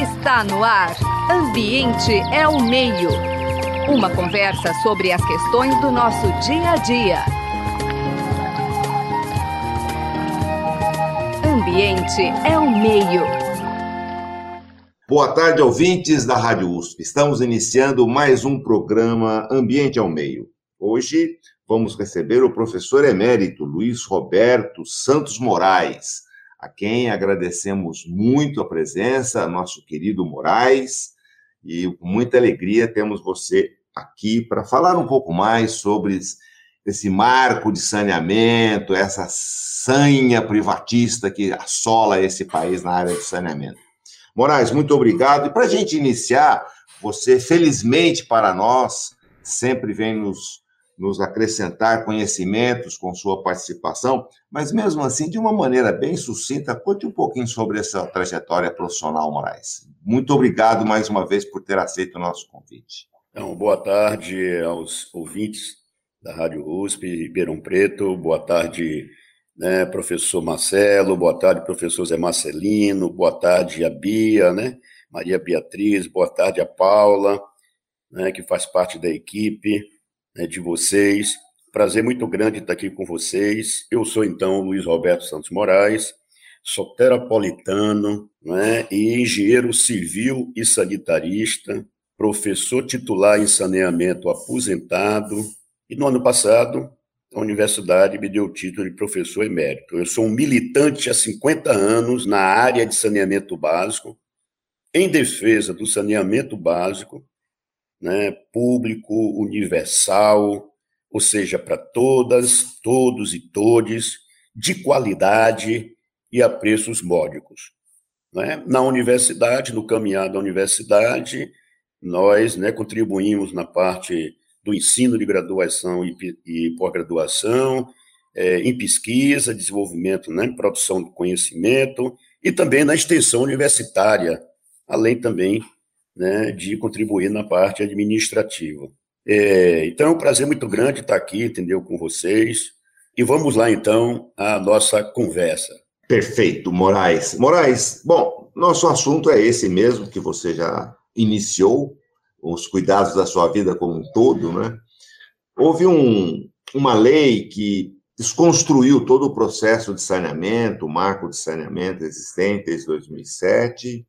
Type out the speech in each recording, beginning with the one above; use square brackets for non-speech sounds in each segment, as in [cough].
Está no ar. Ambiente é o meio. Uma conversa sobre as questões do nosso dia a dia. Ambiente é o meio. Boa tarde, ouvintes da Rádio USP. Estamos iniciando mais um programa Ambiente ao Meio. Hoje vamos receber o professor emérito Luiz Roberto Santos Moraes, a quem agradecemos muito a presença, nosso querido Moraes, e com muita alegria temos você aqui para falar um pouco mais sobre esse marco de saneamento, essa sanha privatista que assola esse país na área de saneamento. Moraes, muito obrigado. E para a gente iniciar, você, felizmente para nós, sempre vem nos nos acrescentar conhecimentos com sua participação, mas mesmo assim, de uma maneira bem sucinta, conte um pouquinho sobre essa trajetória profissional, Moraes. Muito obrigado mais uma vez por ter aceito o nosso convite. Então, boa tarde aos ouvintes da Rádio USP, Ribeirão Preto, boa tarde, né, professor Marcelo, boa tarde, professor Zé Marcelino, boa tarde a Bia, né, Maria Beatriz, boa tarde a Paula, né, que faz parte da equipe, né, de vocês. Prazer muito grande estar aqui com vocês. Eu sou, então, Luiz Roberto Santos Moraes, sou terapolitano né, e engenheiro civil e sanitarista, professor titular em saneamento aposentado, e no ano passado a universidade me deu o título de professor emérito. Eu sou um militante há 50 anos na área de saneamento básico, em defesa do saneamento básico, né, público, universal, ou seja, para todas, todos e todes, de qualidade e a preços módicos. Né? Na universidade, no caminhar da universidade, nós né, contribuímos na parte do ensino de graduação e, e pós-graduação, é, em pesquisa, desenvolvimento, né, produção de conhecimento e também na extensão universitária, além também né, de contribuir na parte administrativa. É, então é um prazer muito grande estar aqui, entendeu, com vocês. E vamos lá, então, à nossa conversa. Perfeito, Moraes. Moraes, bom, nosso assunto é esse mesmo que você já iniciou, os cuidados da sua vida como um todo, né? Houve um, uma lei que desconstruiu todo o processo de saneamento, o marco de saneamento existente desde 2007,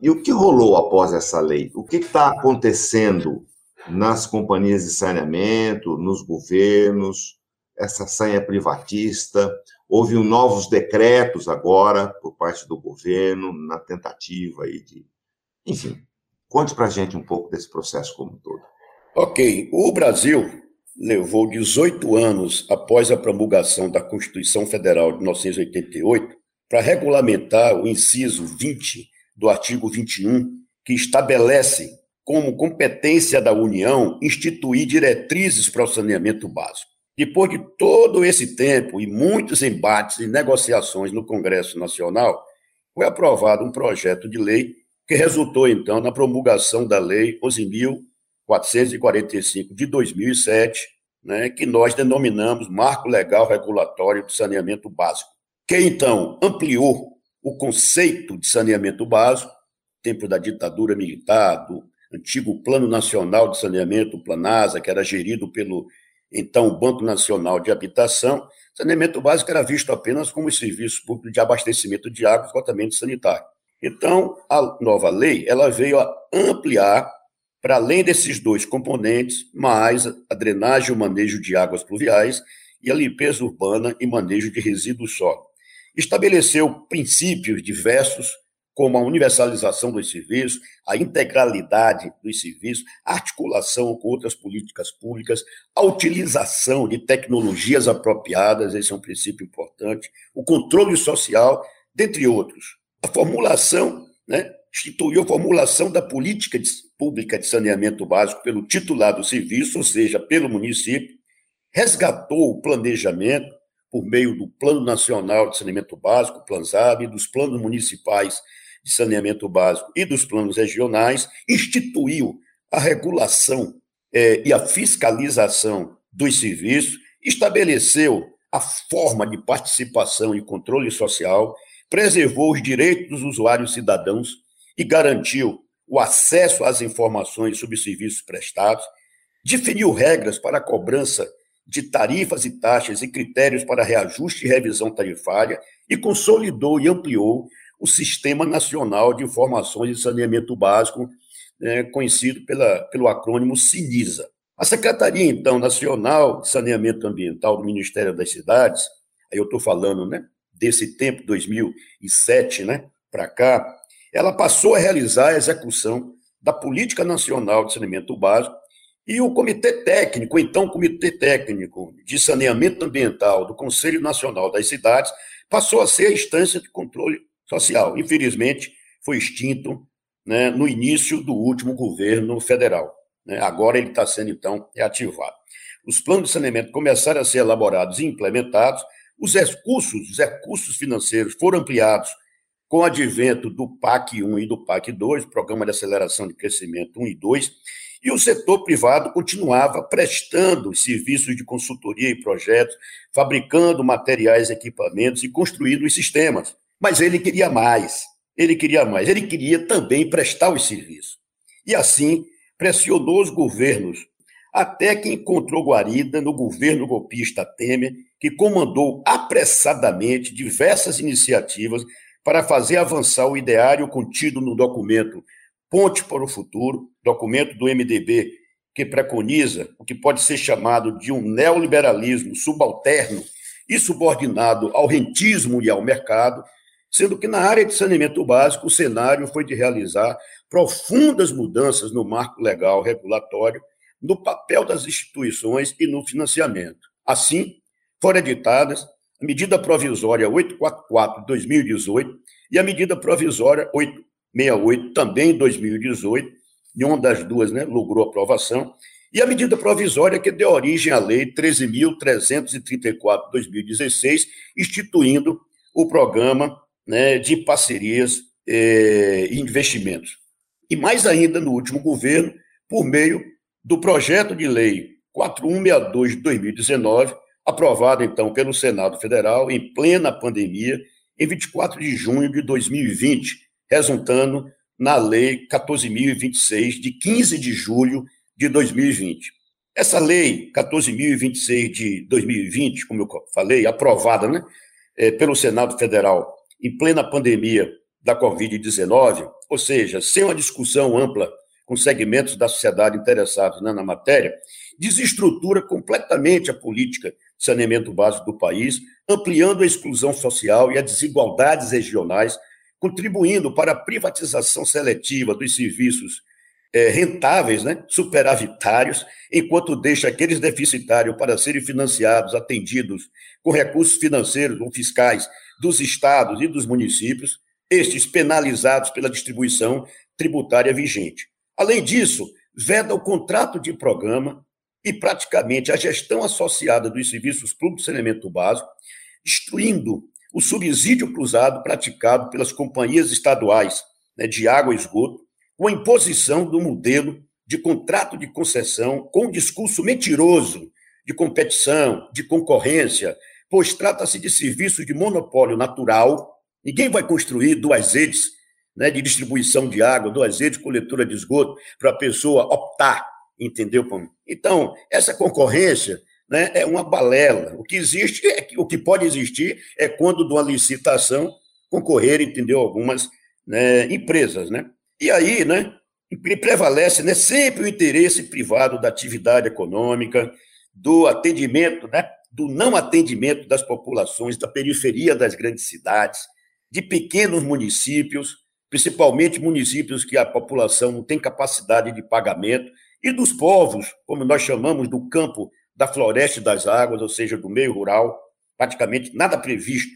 e o que rolou após essa lei? O que está acontecendo nas companhias de saneamento, nos governos, essa sanha privatista? Houve novos decretos agora por parte do governo na tentativa aí de. Enfim, conte para a gente um pouco desse processo como um todo. Ok. O Brasil levou 18 anos após a promulgação da Constituição Federal de 1988 para regulamentar o inciso 20 do artigo 21, que estabelece como competência da União instituir diretrizes para o saneamento básico. Depois de todo esse tempo e muitos embates e negociações no Congresso Nacional, foi aprovado um projeto de lei que resultou, então, na promulgação da Lei 11.445 de 2007, né, que nós denominamos Marco Legal Regulatório do Saneamento Básico, que, então, ampliou o conceito de saneamento básico, tempo da ditadura militar, do antigo Plano Nacional de Saneamento, o Planasa, que era gerido pelo então Banco Nacional de Habitação, saneamento básico era visto apenas como serviço público de abastecimento de água e tratamento sanitário. Então, a nova lei ela veio a ampliar para além desses dois componentes, mais a drenagem e o manejo de águas pluviais e a limpeza urbana e manejo de resíduos sólidos estabeleceu princípios diversos, como a universalização dos serviços, a integralidade dos serviços, a articulação com outras políticas públicas, a utilização de tecnologias apropriadas, esse é um princípio importante, o controle social, dentre outros. A formulação, né, instituiu a formulação da política de, pública de saneamento básico pelo titular do serviço, ou seja, pelo município, resgatou o planejamento, por meio do Plano Nacional de Saneamento Básico, PLANSAB, dos planos municipais de saneamento básico e dos planos regionais, instituiu a regulação é, e a fiscalização dos serviços, estabeleceu a forma de participação e controle social, preservou os direitos dos usuários cidadãos e garantiu o acesso às informações sobre serviços prestados, definiu regras para a cobrança de tarifas e taxas e critérios para reajuste e revisão tarifária e consolidou e ampliou o Sistema Nacional de Informações de Saneamento Básico, né, conhecido pela, pelo acrônimo SINISA. A Secretaria, então, Nacional de Saneamento Ambiental do Ministério das Cidades, aí eu estou falando né, desse tempo, 2007 né, para cá, ela passou a realizar a execução da Política Nacional de Saneamento Básico e o Comitê Técnico, então Comitê Técnico de Saneamento Ambiental do Conselho Nacional das Cidades, passou a ser a instância de controle social. Infelizmente, foi extinto né, no início do último governo federal. Né? Agora ele está sendo, então, reativado. Os planos de saneamento começaram a ser elaborados e implementados, os recursos, os recursos financeiros foram ampliados com o advento do PAC 1 e do PAC 2, Programa de Aceleração de Crescimento 1 e 2, e o setor privado continuava prestando serviços de consultoria e projetos, fabricando materiais, equipamentos e construindo os sistemas. Mas ele queria mais. Ele queria mais. Ele queria também prestar os serviços. E assim pressionou os governos, até que encontrou guarida no governo golpista Temer, que comandou apressadamente diversas iniciativas para fazer avançar o ideário contido no documento Ponte para o Futuro, documento do MDB que preconiza o que pode ser chamado de um neoliberalismo subalterno e subordinado ao rentismo e ao mercado, sendo que na área de saneamento básico o cenário foi de realizar profundas mudanças no marco legal regulatório, no papel das instituições e no financiamento. Assim, foram editadas a medida provisória 844/2018 e a medida provisória 8 68, também em 2018, e uma das duas né, logrou aprovação, e a medida provisória que deu origem à Lei 13.334 2016, instituindo o programa né, de parcerias eh, e investimentos. E mais ainda, no último governo, por meio do projeto de lei 4162 de 2019, aprovado então pelo Senado Federal em plena pandemia, em 24 de junho de 2020, resultando na Lei 14.026, de 15 de julho de 2020. Essa Lei 14.026 de 2020, como eu falei, aprovada né, é, pelo Senado Federal em plena pandemia da Covid-19, ou seja, sem uma discussão ampla com segmentos da sociedade interessados né, na matéria, desestrutura completamente a política de saneamento básico do país, ampliando a exclusão social e as desigualdades regionais contribuindo para a privatização seletiva dos serviços é, rentáveis, né, superavitários, enquanto deixa aqueles deficitários para serem financiados, atendidos com recursos financeiros ou fiscais dos estados e dos municípios, estes penalizados pela distribuição tributária vigente. Além disso, veda o contrato de programa e praticamente a gestão associada dos serviços públicos de saneamento básico, destruindo o subsídio cruzado praticado pelas companhias estaduais né, de água e esgoto, com a imposição do modelo de contrato de concessão com um discurso mentiroso de competição, de concorrência, pois trata-se de serviço de monopólio natural. Ninguém vai construir duas redes né, de distribuição de água, duas redes de coletora de esgoto para a pessoa optar, entendeu? Então, essa concorrência né, é uma balela. O que existe, é, o que pode existir é quando de uma licitação concorrer, entendeu, algumas né, empresas, né? E aí, né, prevalece né, sempre o interesse privado da atividade econômica, do atendimento, né, do não atendimento das populações da periferia das grandes cidades, de pequenos municípios, principalmente municípios que a população não tem capacidade de pagamento, e dos povos, como nós chamamos do campo da floresta e das águas, ou seja, do meio rural, praticamente nada previsto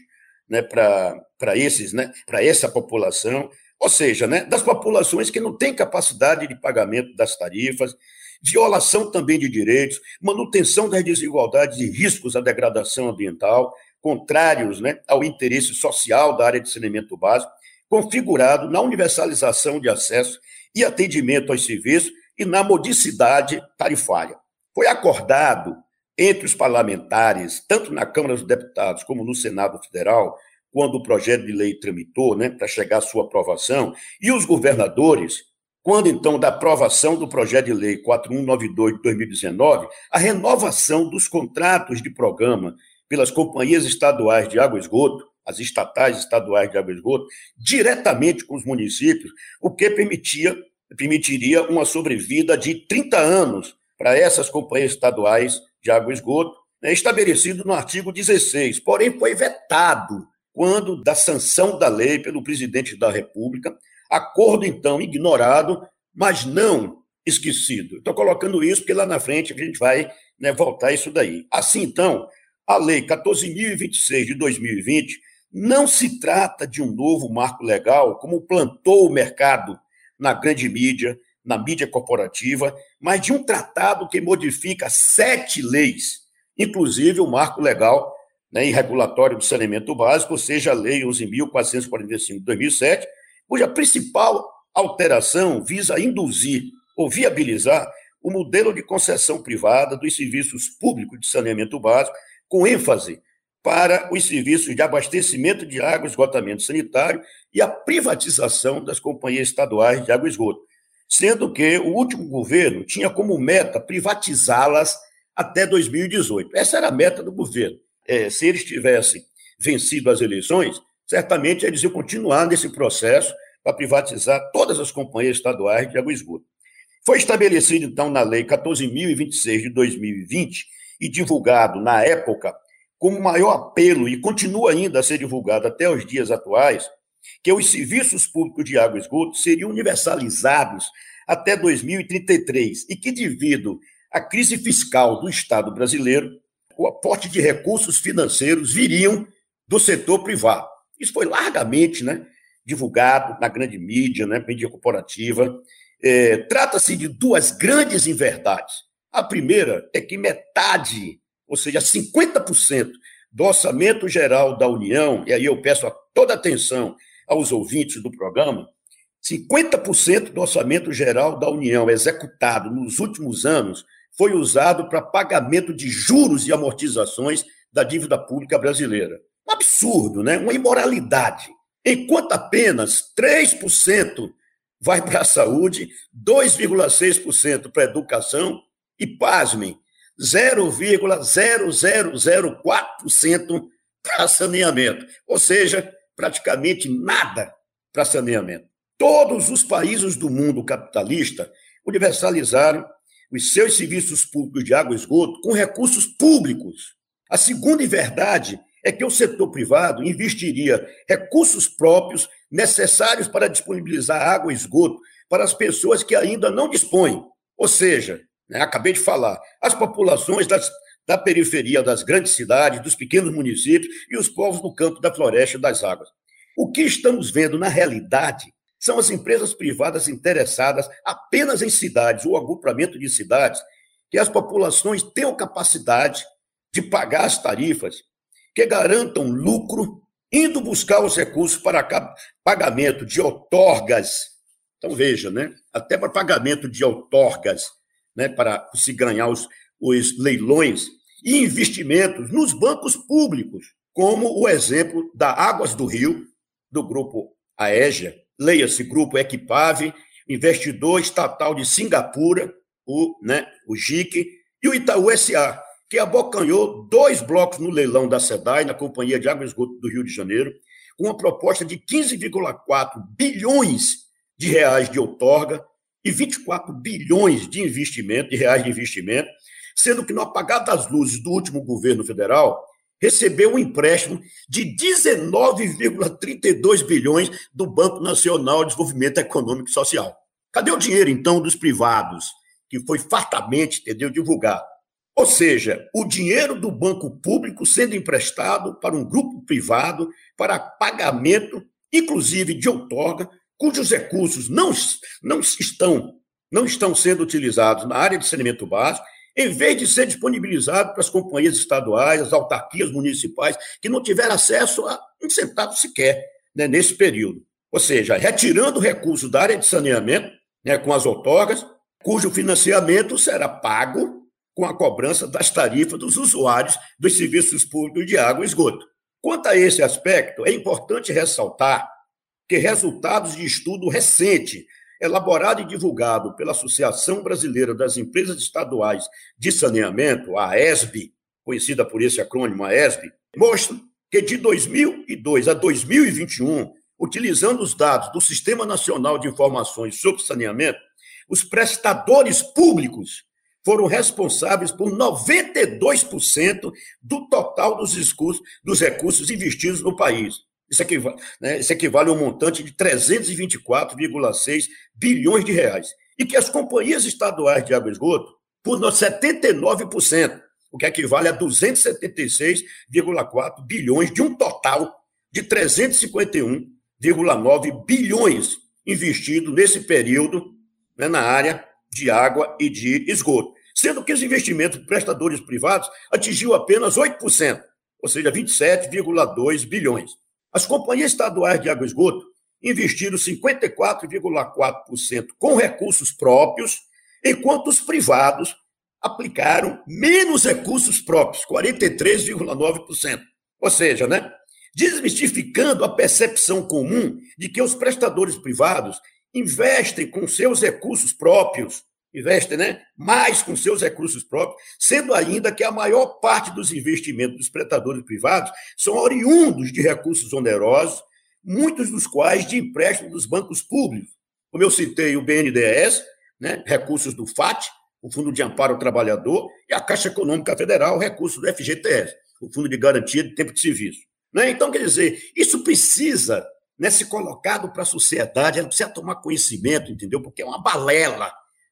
né, para esses, né, para essa população, ou seja, né, das populações que não têm capacidade de pagamento das tarifas, violação também de direitos, manutenção das desigualdades e riscos à degradação ambiental, contrários né, ao interesse social da área de saneamento básico, configurado na universalização de acesso e atendimento aos serviços e na modicidade tarifária. Foi acordado entre os parlamentares, tanto na Câmara dos Deputados como no Senado Federal, quando o projeto de lei tramitou, né, para chegar à sua aprovação, e os governadores, quando então da aprovação do projeto de lei 4192 de 2019, a renovação dos contratos de programa pelas companhias estaduais de água e esgoto, as estatais estaduais de água e esgoto, diretamente com os municípios, o que permitia, permitiria uma sobrevida de 30 anos para essas companhias estaduais de água e esgoto, né, estabelecido no artigo 16, porém foi vetado quando da sanção da lei pelo presidente da República, acordo então ignorado, mas não esquecido. Estou colocando isso porque lá na frente a gente vai né, voltar isso daí. Assim, então, a Lei 14.026 de 2020 não se trata de um novo marco legal, como plantou o mercado na grande mídia, na mídia corporativa, mas de um tratado que modifica sete leis, inclusive o marco legal né, e regulatório do saneamento básico, ou seja, a Lei 11.445 de 2007, cuja principal alteração visa induzir ou viabilizar o modelo de concessão privada dos serviços públicos de saneamento básico, com ênfase para os serviços de abastecimento de água, esgotamento sanitário e a privatização das companhias estaduais de água e esgoto, sendo que o último governo tinha como meta privatizá-las até 2018. Essa era a meta do governo é, se eles tivessem vencido as eleições, certamente eles iam continuar nesse processo para privatizar todas as companhias estaduais de água e esgoto. Foi estabelecido, então, na Lei 14.026 de 2020 e divulgado na época como maior apelo, e continua ainda a ser divulgado até os dias atuais, que os serviços públicos de água e esgoto seriam universalizados até 2033 e que, devido à crise fiscal do Estado brasileiro, o aporte de recursos financeiros viriam do setor privado. Isso foi largamente né, divulgado na grande mídia, né, mídia corporativa. É, Trata-se de duas grandes inverdades. A primeira é que metade, ou seja, 50% do orçamento geral da União, e aí eu peço a toda atenção aos ouvintes do programa, 50% do orçamento geral da União executado nos últimos anos foi usado para pagamento de juros e amortizações da dívida pública brasileira. Um absurdo, né? Uma imoralidade. Enquanto apenas 3% vai para a saúde, 2,6% para a educação e, pasmem, 0,0004% para saneamento. Ou seja, praticamente nada para saneamento. Todos os países do mundo capitalista universalizaram os seus serviços públicos de água e esgoto com recursos públicos. A segunda verdade é que o setor privado investiria recursos próprios necessários para disponibilizar água e esgoto para as pessoas que ainda não dispõem. Ou seja, né, acabei de falar, as populações das, da periferia das grandes cidades, dos pequenos municípios e os povos do campo da floresta e das águas. O que estamos vendo na realidade são as empresas privadas interessadas apenas em cidades ou agrupamento de cidades que as populações tenham capacidade de pagar as tarifas que garantam lucro, indo buscar os recursos para pagamento de outorgas. Então, veja, né? até para pagamento de outorgas, né? para se ganhar os, os leilões e investimentos nos bancos públicos, como o exemplo da Águas do Rio, do grupo Aégia, leia-se Grupo Equipave, investidor estatal de Singapura, o, né, o GIC, e o Itaú SA, que abocanhou dois blocos no leilão da SEDAI, na Companhia de Água e Esgoto do Rio de Janeiro, com uma proposta de 15,4 bilhões de reais de outorga e 24 bilhões de investimento, de reais de investimento, sendo que no apagar das luzes do último governo federal, recebeu um empréstimo de 19,32 bilhões do Banco Nacional de Desenvolvimento Econômico e Social. Cadê o dinheiro, então, dos privados, que foi fartamente, entendeu, divulgado? Ou seja, o dinheiro do banco público sendo emprestado para um grupo privado para pagamento, inclusive de outorga, cujos recursos não, não, estão, não estão sendo utilizados na área de saneamento básico em vez de ser disponibilizado para as companhias estaduais, as autarquias municipais, que não tiveram acesso a um centavo sequer né, nesse período. Ou seja, retirando recursos da área de saneamento, né, com as outorgas, cujo financiamento será pago com a cobrança das tarifas dos usuários dos serviços públicos de água e esgoto. Quanto a esse aspecto, é importante ressaltar que resultados de estudo recente, elaborado e divulgado pela Associação Brasileira das Empresas Estaduais de Saneamento, a AESB, conhecida por esse acrônimo, AESB, mostram que de 2002 a 2021, utilizando os dados do Sistema Nacional de Informações sobre Saneamento, os prestadores públicos foram responsáveis por 92% do total dos recursos investidos no país. Isso equivale, né, isso equivale a um montante de 324,6 bilhões de reais. E que as companhias estaduais de água e esgoto, por 79%, o que equivale a 276,4 bilhões de um total de 351,9 bilhões investido nesse período né, na área de água e de esgoto, sendo que os investimentos de prestadores privados atingiu apenas 8%, ou seja, 27,2 bilhões. As companhias estaduais de água e esgoto investiram 54,4% com recursos próprios, enquanto os privados aplicaram menos recursos próprios, 43,9%. Ou seja, né, desmistificando a percepção comum de que os prestadores privados investem com seus recursos próprios, investem né, mais com seus recursos próprios, sendo ainda que a maior parte dos investimentos dos prestadores privados são oriundos de recursos onerosos, muitos dos quais de empréstimos dos bancos públicos. Como eu citei o BNDES, né, recursos do FAT, o Fundo de Amparo ao Trabalhador, e a Caixa Econômica Federal, recursos do FGTS, o Fundo de Garantia de Tempo de Serviço. Né? Então, quer dizer, isso precisa né, se colocado para a sociedade, ela precisa tomar conhecimento, entendeu? Porque é uma balela,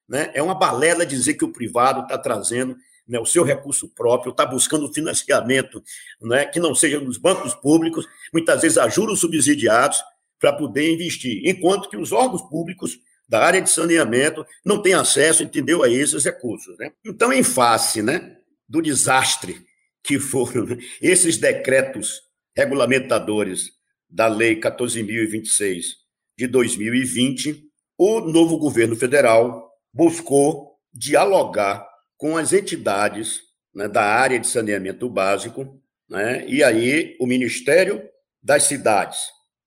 né? É uma balela dizer que o privado está trazendo né, o seu recurso próprio, está buscando financiamento né, que não seja nos bancos públicos, muitas vezes a juros subsidiados, para poder investir, enquanto que os órgãos públicos da área de saneamento não têm acesso, entendeu, a esses recursos. Né? Então, em face né, do desastre que foram esses decretos regulamentadores da Lei 14.026 de 2020, o novo governo federal buscou dialogar com as entidades né, da área de saneamento básico, né, e aí o Ministério das Cidades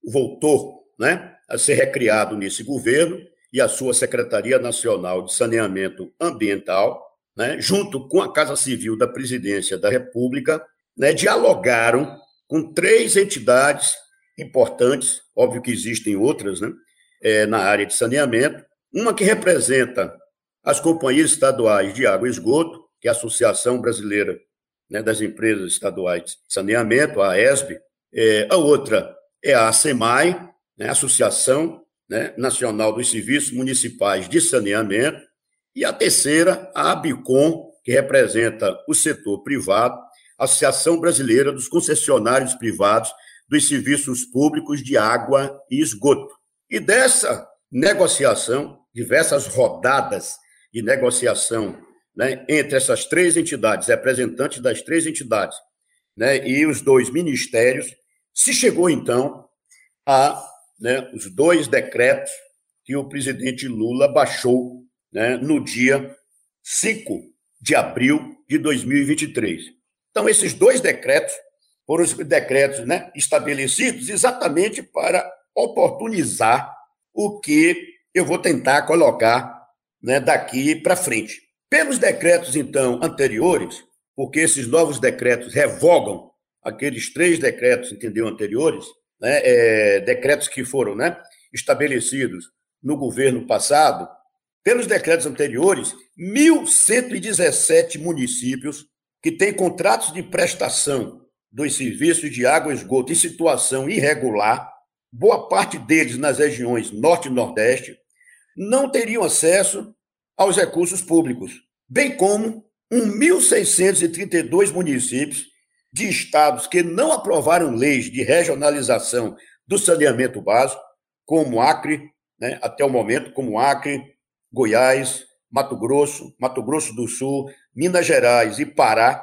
voltou né, a ser recriado nesse governo e a sua Secretaria Nacional de Saneamento Ambiental, né, junto com a Casa Civil da Presidência da República, né, dialogaram com três entidades importantes, óbvio que existem outras, né, é, na área de saneamento. Uma que representa as companhias estaduais de água e esgoto, que é a Associação Brasileira né, das Empresas Estaduais de Saneamento, a AESB. É, a outra é a ASEMAI, né, Associação né, Nacional dos Serviços Municipais de Saneamento. E a terceira, a ABICOM, que representa o setor privado, Associação Brasileira dos Concessionários Privados dos serviços públicos de água e esgoto. E dessa negociação, diversas rodadas de negociação né, entre essas três entidades, representantes das três entidades, né, e os dois ministérios, se chegou então a né, os dois decretos que o presidente Lula baixou né, no dia 5 de abril de 2023. Então, esses dois decretos foram os decretos né, estabelecidos exatamente para oportunizar o que eu vou tentar colocar né, daqui para frente. Pelos decretos, então, anteriores, porque esses novos decretos revogam aqueles três decretos, entendeu, anteriores, né, é, decretos que foram né, estabelecidos no governo passado, pelos decretos anteriores, 1.117 municípios que têm contratos de prestação dos serviços de água e esgoto em situação irregular, boa parte deles nas regiões Norte e Nordeste, não teriam acesso aos recursos públicos, bem como 1.632 municípios de estados que não aprovaram leis de regionalização do saneamento básico, como Acre, né, até o momento, como Acre, Goiás, Mato Grosso, Mato Grosso do Sul, Minas Gerais e Pará,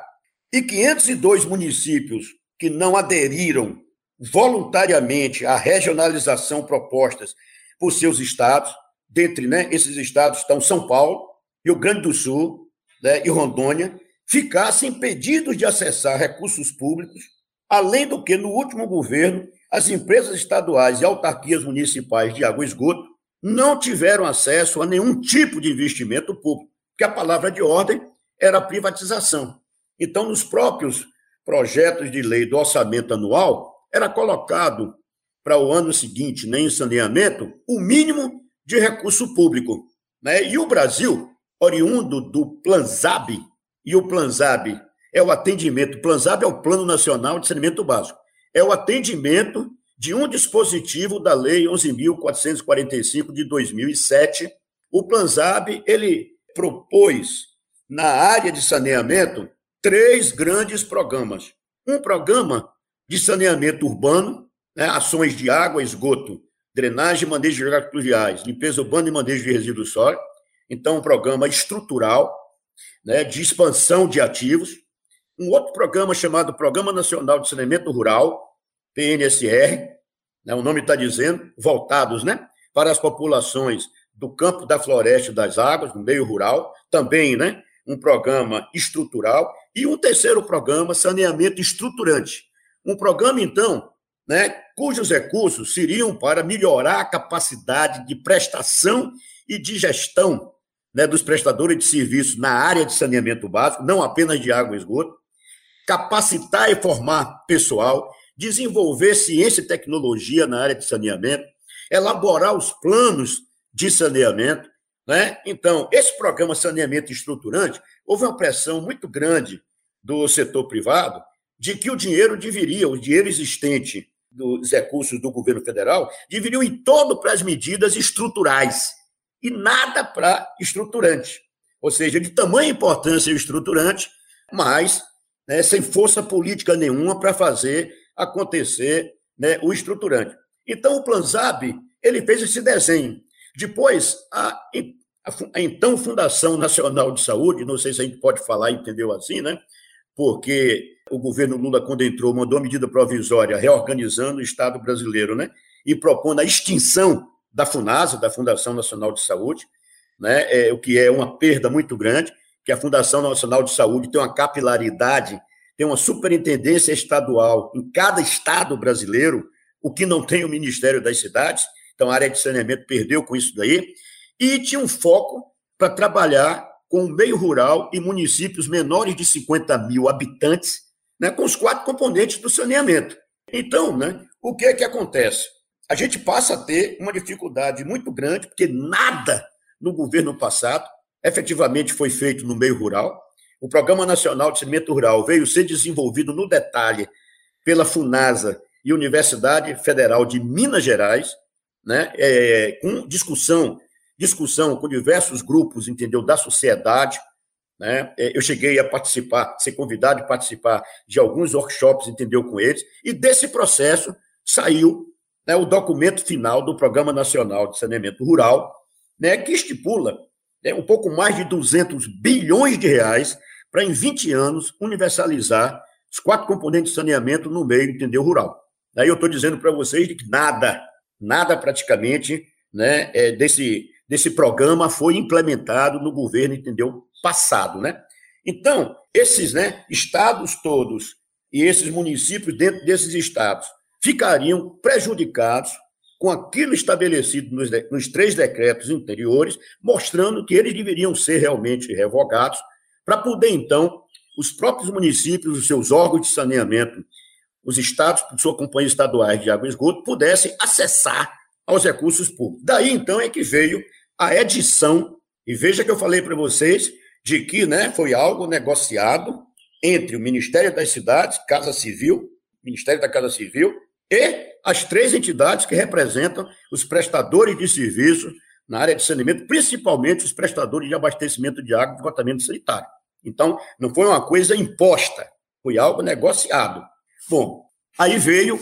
e 502 municípios que não aderiram voluntariamente à regionalização propostas por seus estados, dentre né, esses estados estão São Paulo, Rio Grande do Sul né, e Rondônia, ficassem impedidos de acessar recursos públicos Além do que, no último governo, as empresas estaduais e autarquias municipais de água e esgoto não tiveram acesso a nenhum tipo de investimento público, porque a palavra de ordem era privatização. Então, nos próprios projetos de lei do orçamento anual, era colocado para o ano seguinte, nem né, em saneamento, o mínimo de recurso público. Né? E o Brasil, oriundo do Planzab, e o Planzab é o atendimento, o Planzab é o Plano Nacional de Saneamento Básico, é o atendimento de um dispositivo da Lei 11.445 de 2007. O Planzab, ele propôs, na área de saneamento, três grandes programas. Um programa de saneamento urbano, né, ações de água, esgoto, drenagem e manejo de águas pluviais, limpeza urbana e manejo de resíduos sólidos. Então, um programa estrutural né, de expansão de ativos. Um outro programa chamado Programa Nacional de Saneamento Rural, PNSR, né, o nome está dizendo, voltados né, para as populações do campo da floresta e das águas, do meio rural, também né, um programa estrutural, e um terceiro programa, saneamento estruturante. Um programa, então, né, cujos recursos seriam para melhorar a capacidade de prestação e de gestão né, dos prestadores de serviços na área de saneamento básico, não apenas de água e esgoto, capacitar e formar pessoal, desenvolver ciência e tecnologia na área de saneamento, elaborar os planos de saneamento. Né? Então, esse programa Saneamento Estruturante, houve uma pressão muito grande do setor privado de que o dinheiro deveria, o dinheiro existente dos recursos do governo federal, deveriam ir todo para as medidas estruturais e nada para estruturante. Ou seja, de tamanha importância estruturante, mas né, sem força política nenhuma para fazer acontecer né, o estruturante. Então, o Planzab ele fez esse desenho. Depois, a, a, a, então Fundação Nacional de Saúde, não sei se a gente pode falar, entendeu assim, né? Porque o governo Lula, quando entrou, mandou medida provisória reorganizando o Estado brasileiro, né? E propondo a extinção da FUNASA, da Fundação Nacional de Saúde, né? É, o que é uma perda muito grande, que a Fundação Nacional de Saúde tem uma capilaridade, tem uma superintendência estadual em cada estado brasileiro, o que não tem o Ministério das Cidades, então a área de saneamento perdeu com isso daí, e tinha um foco para trabalhar com o meio rural e municípios menores de 50 mil habitantes, né, com os quatro componentes do saneamento. Então, né, o que é que acontece? A gente passa a ter uma dificuldade muito grande, porque nada no governo passado efetivamente foi feito no meio rural. O Programa Nacional de Cimento Rural veio ser desenvolvido no detalhe pela FUNASA e Universidade Federal de Minas Gerais, né, é, com discussão, discussão com diversos grupos, entendeu, da sociedade, né? É, eu cheguei a participar, ser convidado a participar de alguns workshops, entendeu, com eles, e desse processo saiu né, o documento final do Programa Nacional de Saneamento Rural, né, que estipula né, um pouco mais de 200 bilhões de reais para, em 20 anos, universalizar os quatro componentes de saneamento no meio, entendeu, rural. Aí eu estou dizendo para vocês que nada, nada praticamente né, é, desse, desse programa foi implementado no governo, entendeu, passado, né? Então, esses né, estados todos e esses municípios dentro desses estados ficariam prejudicados com aquilo estabelecido nos, nos três decretos anteriores, mostrando que eles deveriam ser realmente revogados, para poder, então, os próprios municípios, os seus órgãos de saneamento, os estados, sua companhia estaduais de água e esgoto, pudessem acessar aos recursos públicos. Daí, então, é que veio a edição, e veja que eu falei para vocês de que né, foi algo negociado entre o Ministério das Cidades, Casa Civil, Ministério da Casa Civil, e as três entidades que representam os prestadores de serviços na área de saneamento, principalmente os prestadores de abastecimento de água e tratamento sanitário. Então, não foi uma coisa imposta, foi algo negociado. Bom, aí veio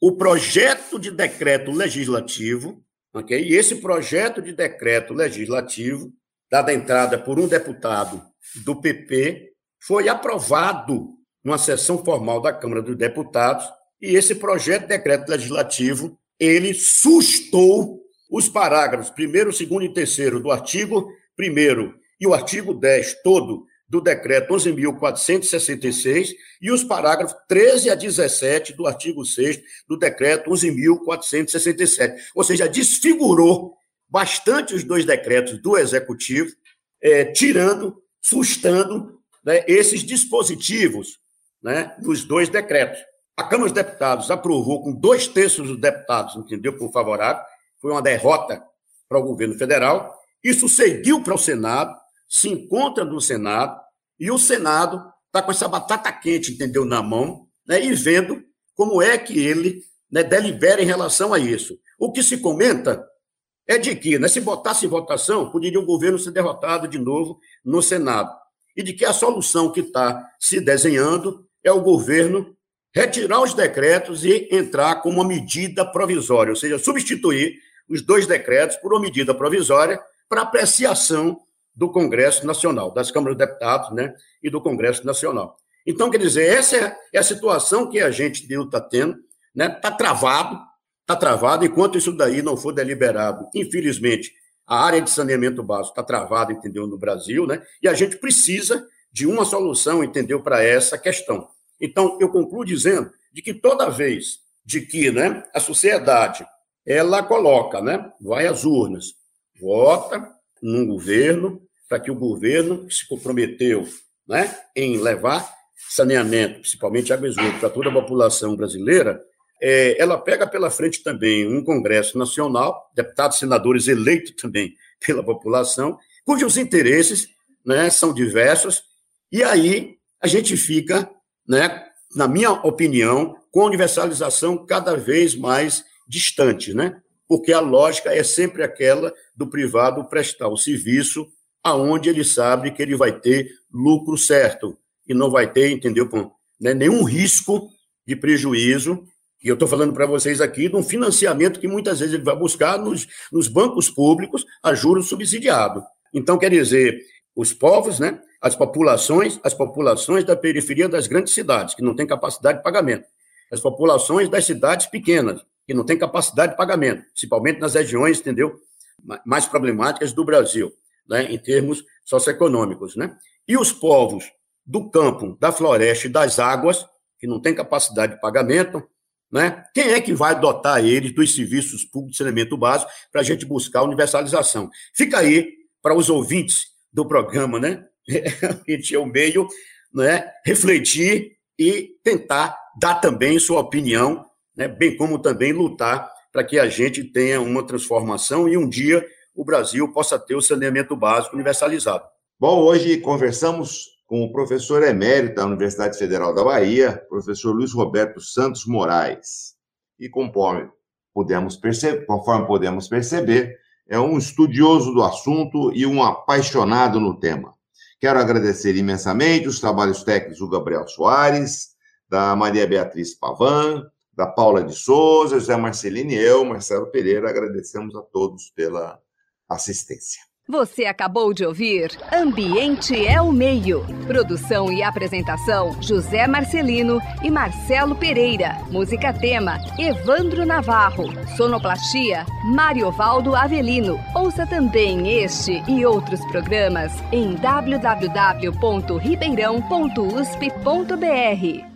o projeto de decreto legislativo, E esse projeto de decreto legislativo dada entrada por um deputado do PP, foi aprovado numa sessão formal da Câmara dos Deputados, e esse projeto de decreto legislativo, ele sustou os parágrafos 1 2 e 3 do artigo 1 e o artigo 10 todo do decreto 11.466 e os parágrafos 13 a 17 do artigo 6 do decreto 11.467. Ou seja, desfigurou bastante os dois decretos do Executivo, é, tirando, sustando né, esses dispositivos né, dos dois decretos. A Câmara dos Deputados aprovou com dois terços dos deputados, entendeu, por favorável, foi uma derrota para o governo federal. Isso seguiu para o Senado, se encontra no Senado, e o Senado está com essa batata quente, entendeu, na mão, né, e vendo como é que ele né, delibera em relação a isso. O que se comenta é de que, né, se botasse em votação, poderia o governo ser derrotado de novo no Senado. E de que a solução que está se desenhando é o governo retirar os decretos e entrar com uma medida provisória, ou seja, substituir os dois decretos por uma medida provisória para apreciação do Congresso Nacional, das câmaras de deputados né, e do Congresso Nacional. Então, quer dizer, essa é a situação que a gente está tendo, está né, tá travado, está travado, enquanto isso daí não for deliberado, infelizmente, a área de saneamento básico está travada, entendeu, no Brasil, né? E a gente precisa de uma solução, entendeu, para essa questão. Então, eu concluo dizendo de que toda vez de que, né, a sociedade ela coloca, né, vai às urnas, vota num governo para que o governo que se comprometeu, né, em levar saneamento, principalmente água e esgoto, para toda a população brasileira, é, ela pega pela frente também um Congresso Nacional, deputados e senadores eleitos também [laughs] pela população, cujos interesses né, são diversos, e aí a gente fica, né, na minha opinião, com a universalização cada vez mais distante, né? porque a lógica é sempre aquela do privado prestar o serviço aonde ele sabe que ele vai ter lucro certo e não vai ter, entendeu, né, nenhum risco de prejuízo. E eu estou falando para vocês aqui de um financiamento que muitas vezes ele vai buscar nos, nos bancos públicos a juros subsidiados. Então, quer dizer, os povos, né, as populações, as populações da periferia das grandes cidades, que não têm capacidade de pagamento, as populações das cidades pequenas, que não têm capacidade de pagamento, principalmente nas regiões, entendeu, mais problemáticas do Brasil, né, em termos socioeconômicos, né? E os povos do campo, da floresta e das águas, que não têm capacidade de pagamento, né? Quem é que vai dotar eles dos serviços públicos de saneamento básico para a gente buscar a universalização? Fica aí para os ouvintes do programa, né? A gente é o meio, né? Refletir e tentar dar também sua opinião, né? Bem como também lutar para que a gente tenha uma transformação e um dia o Brasil possa ter o saneamento básico universalizado. Bom, hoje conversamos com o professor emérito da Universidade Federal da Bahia, professor Luiz Roberto Santos Moraes. E conforme podemos perceber, conforme podemos perceber, é um estudioso do assunto e um apaixonado no tema. Quero agradecer imensamente os trabalhos técnicos do Gabriel Soares, da Maria Beatriz Pavan, da Paula de Souza, José Marcelino e eu, Marcelo Pereira, agradecemos a todos pela assistência. Você acabou de ouvir Ambiente é o Meio. Produção e apresentação: José Marcelino e Marcelo Pereira. Música tema: Evandro Navarro. Sonoplastia: Mariovaldo Avelino. Ouça também este e outros programas em www.ribeirão.usp.br.